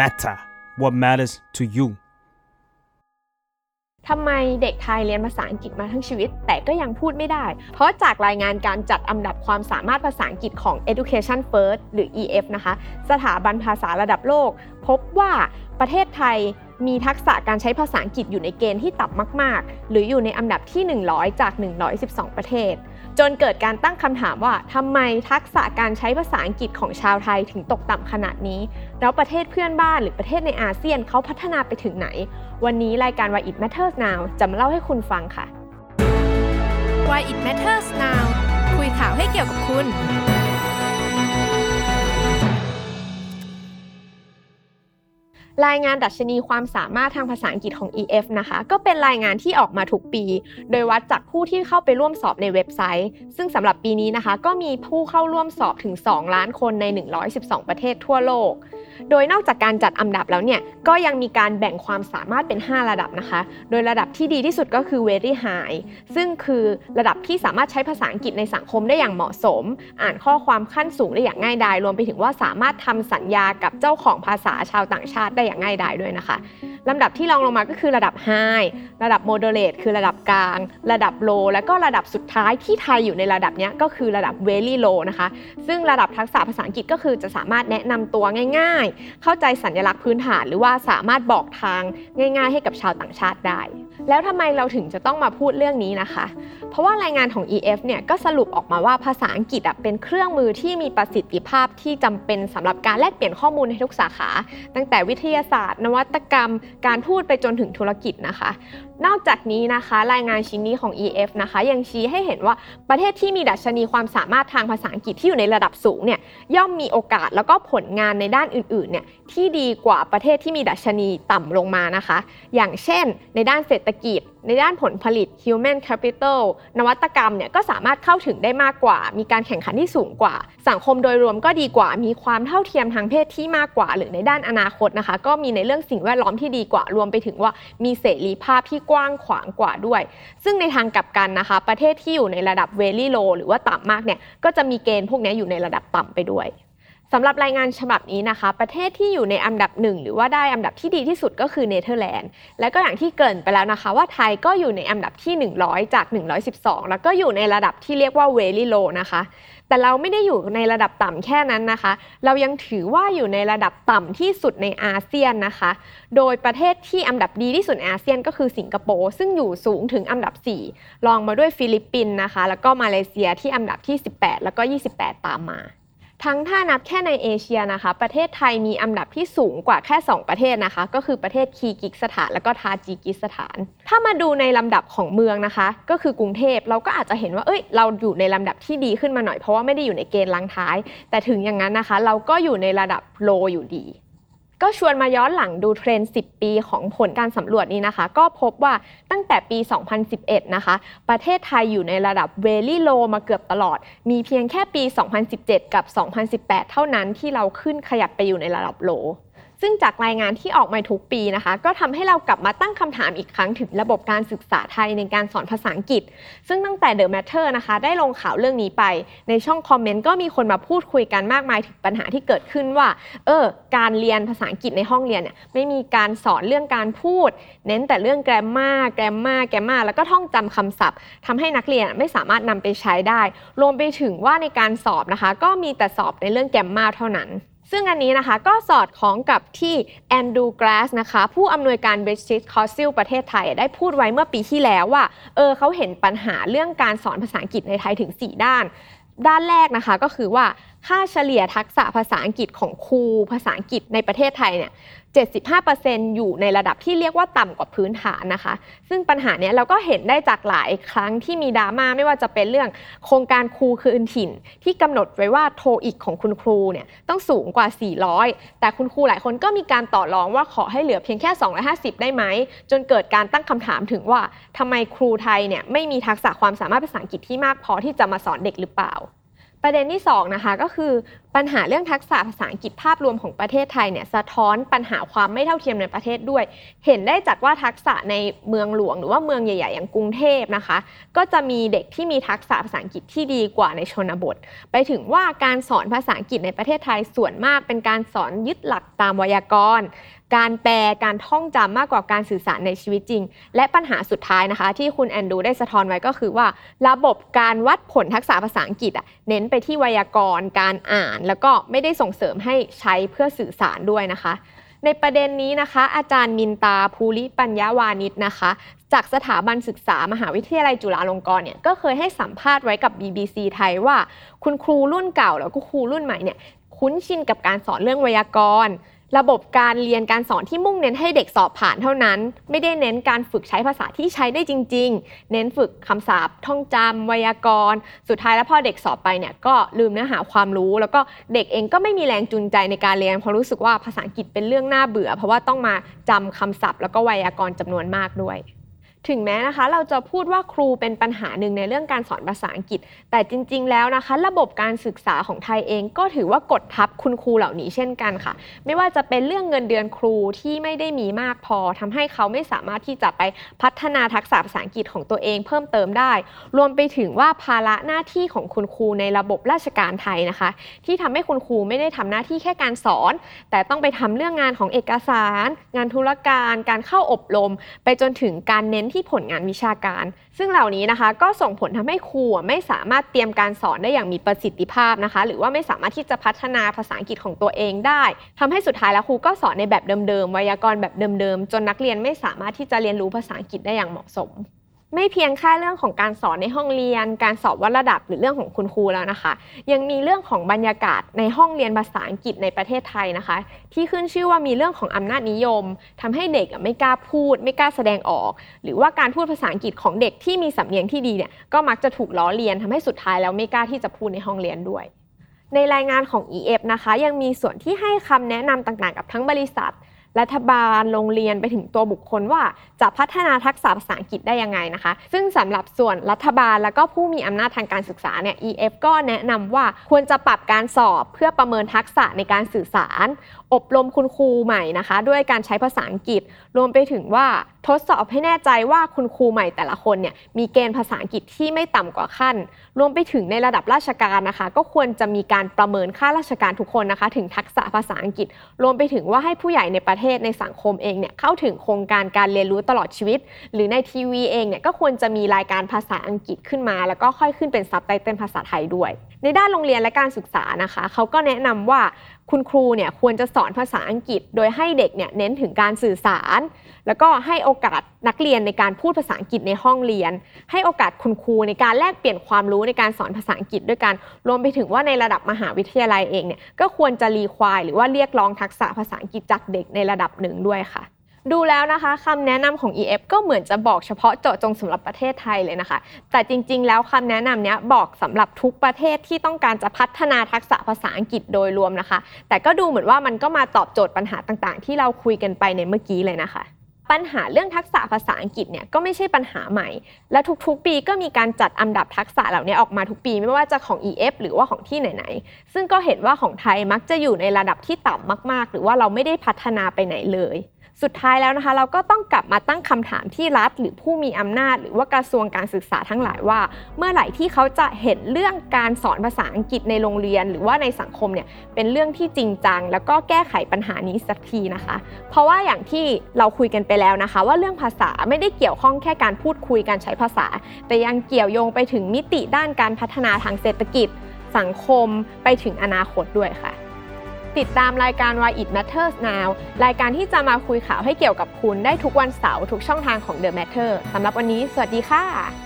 matter what matters to you ทำไมเด็กไทยเรียนภาษาอังกฤษมาทั้งชีวิต แต่ก็ยังพูดไม่ได้ เพราะจากรายงานการจัดอันดับความสามารถภาษาอังกฤษของ Education First หรือ EF นะคะ สถาบันภาษาระดับโลก พบว่าประเทศไทย มีทักษะการใช้ภาษาอังกฤษอยู่ในเกณฑ์ที่ต่ำมาก ๆ หรืออยู่ในอันดับที่ 100 จาก 112 ประเทศ จนเกิดการตั้งคำถามว่าทำไมทักษะการใช้ภาษาอังกฤษของชาวไทยถึงตกต่ำขนาดนี้ แล้วประเทศเพื่อนบ้านหรือประเทศในอาเซียนเขาพัฒนาไปถึงไหน วันนี้รายการ Why It Matters Now จะมาเล่าให้คุณฟังค่ะ Why it matters now คุยข่าวให้เกี่ยวกับคุณ รายงานดัชนีความสามารถทางภาษาอังกฤษของ EF นะคะ ก็เป็นรายงานที่ออกมาทุกปี โดยวัดจากผู้ที่เข้าไปร่วมสอบในเว็บไซต์ ซึ่งสำหรับปีนี้นะคะ ก็มีผู้เข้าร่วมสอบถึง 2 ล้านคนใน 112 ประเทศทั่วโลก โดยนอกจากการจัดอันดับแล้วเนี่ย ก็ยังมีการแบ่งความสามารถเป็น 5 ระดับนะคะ โดยระดับที่ดีที่สุดก็คือ very high ซึ่งคือระดับที่สามารถใช้ภาษาอังกฤษในสังคมได้อย่างเหมาะสม อ่านข้อความขั้นสูงได้อย่างง่ายดาย รวมไปถึงว่าสามารถทำสัญญากับเจ้าของภาษาชาวต่างชาติได้อย่างง่ายดายด้วยนะคะลำดับที่รองลงมาก็คือระดับ High ระดับ Moderate คือระดับกลาง ระดับ Low แล้วก็ระดับสุดท้ายที่ไทยอยู่ในระดับนี้ก็คือระดับ Very Low นะคะ ซึ่งระดับทักษะภาษาอังกฤษก็คือจะสามารถแนะนำตัวง่ายๆ เข้าใจสัญลักษณ์พื้นฐาน หรือว่าสามารถบอกทางง่าย ๆ ให้กับชาวต่างชาติได้ แล้วทำไมเราถึงจะต้องมาพูดเรื่องนี้นะคะ เพราะว่ารายงานของ EF เนี่ยก็สรุปออกมาว่าภาษาอังกฤษเป็นเครื่องมือที่มีประสิทธิภาพที่จำเป็นสำหรับการแลกเปลี่ยนข้อมูลในทุกสาขา ตั้งแต่วิทยาศาสตร์ นวัตกรรม การพูดไปจนถึงธุรกิจนะคะนอกจากนี้นะคะรายงานชิ้นนี้ของ EF นะคะยังชี้ให้เห็นว่าประเทศที่มีดัชนีความสามารถทางภาษาอังกฤษที่อยู่ในระดับสูงเนี่ยย่อมมีโอกาสแล้วก็ผลงานในด้านอื่นๆเนี่ยที่ดีกว่าประเทศที่มีดัชนีต่ำลงมานะคะ อย่างเช่น ในด้านเศรษฐกิจ ในด้านผลผลิต human capital นวัตกรรมเนี่ยก็สามารถเข้าถึงได้มากกว่า มีการแข่งขันที่สูงกว่า สังคมโดยรวมก็ดีกว่า มีความเท่าเทียมทางเพศที่มากกว่า หรือในด้านอนาคตนะคะ ก็มีในเรื่องสิ่งแวดล้อมที่ดีกว่า รวมไปถึงว่ามีเสรีภาพที่กว้างขวางกว่าด้วย ซึ่งในทางกลับกันนะคะ ประเทศที่อยู่ในระดับ very low หรือว่าต่ำมากเนี่ยก็จะมีเกณฑ์พวกนี้อยู่ในระดับต่ำไปด้วย สำหรับรายงานฉบับนี้นะคะ ประเทศที่อยู่ในอันดับหนึ่งหรือว่าได้อันดับที่ดีที่สุดก็คือเนเธอร์แลนด์ และก็อย่างที่เกริ่นไปแล้วนะคะ ว่าไทยก็อยู่ในอันดับที่ 100 จาก 112 แล้วก็อยู่ในระดับที่เรียกว่า very low นะคะ แต่เราไม่ได้อยู่ในระดับต่ำแค่นั้นนะคะ เรายังถือว่าอยู่ในระดับต่ำที่สุดในอาเซียนนะคะ โดยประเทศที่อันดับดีที่สุดในอาเซียนก็คือสิงคโปร์ซึ่งอยู่สูงถึงอันดับ 4 รองมาด้วยฟิลิปปินส์นะคะ แล้วก็มาเลเซียที่อันดับที่ 18 แล้วก็ 28 ตามมา ทั้งถ้านับแค่ในเอเชียนะคะ ประเทศไทยมีอันดับที่สูงกว่าแค่ 2 ประเทศนะคะ ก็คือประเทศคีร์กีซสถานและก็ทาจิกิสถาน ถ้ามาดูในลำดับของเมืองนะคะ ก็คือกรุงเทพเราก็อาจจะเห็นว่าเอ้ยเราอยู่ในลำดับที่ดีขึ้นมาหน่อยเพราะว่าไม่ได้อยู่ในเกณฑ์ลังท้าย แต่ถึงอย่างนั้นนะคะ เราก็อยู่ในระดับโลอยู่ดี ก็ชวนมาย้อนหลังดูเทรนด์ 10 ปีของผลการสำรวจนี้นะคะ ก็พบว่าตั้งแต่ปี 2011 นะคะ ประเทศไทยอยู่ในระดับ very low มาเกือบตลอด มีเพียงแค่ปี 2017 กับ 2018 เท่านั้นที่เราขึ้นขยับไปอยู่ในระดับ low ซึ่งจากรายงานที่ออกมาทุกปีนะคะ ก็ทำให้เรากลับมาตั้งคำถามอีกครั้งถึงระบบการศึกษาไทยในการสอนภาษาอังกฤษ ซึ่งตั้งแต่ The Matter นะคะ ได้ลงข่าวเรื่องนี้ไป ในช่องคอมเมนต์ก็มีคนมาพูดคุยกันมากมายถึงปัญหาที่เกิดขึ้นว่า เออ การเรียนภาษาอังกฤษในห้องเรียนเนี่ยไม่มีการสอนเรื่องการพูด เน้นแต่เรื่องแกรมมาแกรมมาแกรมมาแล้วก็ท่องจำคำศัพท์ทำให้นักเรียนไม่สามารถนำไปใช้ได้ รวมไปถึงว่าในการสอบนะคะ ก็มีแต่สอบในเรื่องแกรมมาเท่านั้น ซึ่งอันนี้นะคะก็สอดคล้องกับที่แอนดูกราสนะคะผู้อำนวยการ British Council ประเทศไทย ได้พูดไว้เมื่อปีที่แล้วว่าเออเขาเห็นปัญหาเรื่องการสอนภาษาอังกฤษในไทยถึง 4 ด้าน ด้านแรกนะคะก็คือว่าค่าเฉลี่ยทักษะภาษาอังกฤษของครูภาษาอังกฤษในประเทศไทยเนี่ย 75%อยู่ในระดับที่เรียกว่าต่ำกว่าพื้นฐานนะคะ ซึ่งปัญหาเนี้ยเราก็เห็นได้จากหลายครั้งที่มีดราม่าไม่ว่าจะเป็นเรื่องโครงการครูคืนถิ่น ที่กำหนดไว้ว่าโทอีกของคุณครูเนี่ยต้องสูงกว่า 400 แต่คุณครูหลายคนก็มีการต่อรองว่าขอให้เหลือเพียงแค่ 250 ได้ไหม จนเกิดการตั้งคำถามถึงว่าทำไมครูไทยเนี่ยไม่มีทักษะความสามารถภาษาอังกฤษที่มากพอที่จะมาสอนเด็กหรือเปล่า ประเด็นที่2นะคะก็คือปัญหาเรื่องทักษะภาษาอังกฤษภาพรวมของประเทศไทยเนี่ยสะท้อนปัญหาความไม่เท่าเทียมในประเทศด้วย เห็นได้จากว่าทักษะในเมืองหลวง หรือว่าเมืองใหญ่ ๆ อย่างกรุงเทพนะคะ ก็จะมีเด็กที่มีทักษะภาษาอังกฤษที่ดีกว่าในชนบท ไปถึงว่าการสอนภาษาอังกฤษในประเทศไทยส่วนมากเป็นการสอนยึดหลักตามไวยากรณ์ การแปลการท่องจำมากกว่าการสื่อสารในชีวิตจริง และปัญหาสุดท้ายนะคะ ที่คุณแอนดูได้สะท้อนไว้ก็คือว่า ระบบการวัดผลทักษะภาษาอังกฤษเน้นไปที่ไวยากรณ์ การอ่าน แล้วก็ไม่ได้ส่งเสริมให้ใช้เพื่อสื่อสารด้วยนะคะ ในประเด็นนี้นะคะ อาจารย์มินตาภูริปัญญาวานิชนะคะ จากสถาบันศึกษามหาวิทยาลัยจุฬาลงกรณ์เนี่ยก็เคยให้สัมภาษณ์ไว้กับ BBC ไทยว่า คุณครูรุ่นเก่าแล้วก็ครูรุ่นใหม่เนี่ยคุ้นชินกับการสอนเรื่องไวยากรณ์ ระบบการเรียนการสอนที่มุ่งเน้นให้เด็กสอบผ่านเท่านั้น ไม่ได้เน้นการฝึกใช้ภาษาที่ใช้ได้จริง ๆ เน้นฝึกคำศัพท์ท่องจำไวยากรณ์ สุดท้ายแล้วพอเด็กสอบไปเนี่ยก็ลืมเนื้อหาความรู้ แล้วก็เด็กเองก็ไม่มีแรงจูงใจในการเรียนเพราะรู้สึกว่าภาษาอังกฤษเป็นเรื่องน่าเบื่อ เพราะว่าต้องมาจำคำศัพท์แล้วก็ไวยากรณ์จำนวนมากด้วย ถึงแม้นะคะ เราจะพูดว่าครูเป็นปัญหาหนึ่งในเรื่องการสอนภาษาอังกฤษ แต่จริง ๆ แล้วนะคะ ระบบการศึกษาของไทยเองก็ถือว่ากดทับคุณครูเหล่านี้เช่นกันค่ะ ไม่ว่าจะเป็นเรื่องเงินเดือนครูที่ไม่ได้มีมากพอทำให้เขาไม่สามารถที่จะไปพัฒนาทักษะภาษาอังกฤษของตัวเองเพิ่มเติมได้ รวมไปถึงว่าภาระหน้าที่ของคุณครูในระบบราชการไทยนะคะ ที่ทำให้คุณครูไม่ได้ทำหน้าที่แค่การสอน แต่ต้องไปทำเรื่องงานของเอกสาร งานธุรการ การเข้าอบรม ไปจนถึงการเน้นที่ผลงานวิชาการ ซึ่งเหล่านี้นะคะก็ส่งผลทำให้ครูไม่สามารถเตรียมการสอนได้อย่างมีประสิทธิภาพนะคะ หรือว่าไม่สามารถที่จะพัฒนาภาษาอังกฤษของตัวเองได้ทำให้สุดท้ายแล้วครูก็สอนในแบบเดิมๆไวยากรณ์แบบเดิมๆ จนนักเรียนไม่สามารถที่จะเรียนรู้ภาษาอังกฤษได้อย่างเหมาะสม ไม่เพียงแค่เรื่องของการสอนในห้องเรียน การสอบวัดระดับหรือเรื่องของคุณครูแล้วนะคะ ยังมีเรื่องของบรรยากาศในห้องเรียนภาษาอังกฤษในประเทศไทยนะคะ ที่ขึ้นชื่อว่ามีเรื่องของอำนาจนิยมทำให้เด็กไม่กล้าพูด ไม่กล้าแสดงออก หรือว่าการพูดภาษาอังกฤษของเด็กที่มีสำเนียงที่ดีเนี่ยก็มักจะถูกล้อเลียนทำให้สุดท้ายแล้วไม่กล้าที่จะพูดในห้องเรียนด้วยในรายงานของ EF นะคะ ยังมีส่วนที่ให้คำแนะนำต่างๆ กับทั้งบริษัท รัฐบาลโรงเรียนไปถึงตัวบุคคลว่าจะพัฒนาทักษะภาษาอังกฤษได้ยังไงนะคะ ซึ่งสำหรับส่วนรัฐบาลแล้วก็ผู้มีอำนาจทางการศึกษาเนี่ย EF ก็แนะนำว่าควรจะปรับการสอบเพื่อประเมินทักษะในการสื่อสาร อบรมคุณครูใหม่นะคะ ด้วยการใช้ภาษาอังกฤษ รวมไปถึงว่าทดสอบให้แน่ใจว่าคุณครูใหม่แต่ละคนเนี่ยมีเกณฑ์ภาษาอังกฤษที่ไม่ต่ำกว่าขั้น รวมไปถึงในระดับราชการนะคะ ก็ควรจะมีการประเมินค่าราชการทุกคนนะคะ ถึงทักษะภาษาอังกฤษ รวมไปถึงว่าให้ผู้ใหญ่ในประเทศในสังคมเองเนี่ยเข้าถึงโครงการการเรียนรู้ตลอดชีวิต หรือในทีวีเองเนี่ยก็ควรจะมีรายการภาษาอังกฤษขึ้นมา แล้วก็ค่อยขึ้นเป็นซับไตเติลภาษาไทยด้วย ในด้านโรงเรียนและการศึกษานะคะเขาก็แนะนำว่า คุณครูเนี่ยควรจะสอนภาษาอังกฤษ โดยให้เด็กเนี่ยเน้นถึงการสื่อสาร แล้วก็ให้โอกาสนักเรียนในการพูดภาษาอังกฤษในห้องเรียน ให้โอกาสคุณครูในการแลกเปลี่ยนความรู้ในการสอนภาษาอังกฤษด้วยกัน รวมไปถึงว่าในระดับมหาวิทยาลัยเองเนี่ยก็ควรจะรีควายหรือว่าเรียกร้องทักษะภาษาอังกฤษจากเด็กในระดับหนึ่งด้วยค่ะ ดูแล้วนะคะคำแนะนำของ EF ก็เหมือนจะบอกเฉพาะเจาะจงสำหรับประเทศไทยเลยนะคะ แต่จริงๆ แล้วคำแนะนำเนี้ยบอกสำหรับทุกประเทศที่ต้องการจะพัฒนาทักษะภาษาอังกฤษโดยรวมนะคะ แต่ก็ดูเหมือนว่ามันก็มาตอบโจทย์ปัญหาต่างๆ ที่เราคุยกันไปในเมื่อกี้เลยนะคะปัญหาเรื่องทักษะภาษาอังกฤษเนี่ยก็ไม่ใช่ปัญหาใหม่ และทุกๆ ปีก็มีการจัดอันดับทักษะเหล่านี้ออกมาทุกปีไม่ว่าจะของ EF หรือว่าของที่ไหนๆ ซึ่งก็เห็นว่าของไทยมักจะอยู่ในระดับที่ต่ำมากๆ หรือว่าเราไม่ได้พัฒนาไปไหนเลย สุดท้ายแล้วนะคะ เราก็ต้องกลับมาตั้งคำถามที่รัฐ หรือผู้มีอำนาจ หรือว่ากระทรวงการศึกษาทั้งหลายว่า เมื่อไหร่ที่เขาจะเห็นเรื่องการสอนภาษาอังกฤษในโรงเรียน หรือว่าในสังคมเนี่ยเป็นเรื่องที่จริงจัง แล้วก็แก้ไขปัญหานี้สักทีนะคะ เพราะว่าอย่างที่เราคุยกันไปแล้วนะคะ ว่าเรื่องภาษาไม่ได้เกี่ยวข้องแค่การพูดคุยการใช้ภาษา แต่ยังเกี่ยวโยงไปถึงมิติด้านการพัฒนาทางเศรษฐกิจ สังคมไปถึงอนาคตด้วยค่ะ ติดตามรายการ Why It Matters Now รายการที่จะมาคุยข่าวให้เกี่ยวกับคุณได้ทุกวันเสาร์ทุกช่องทางของ The Matter สำหรับวันนี้ สวัสดีค่ะ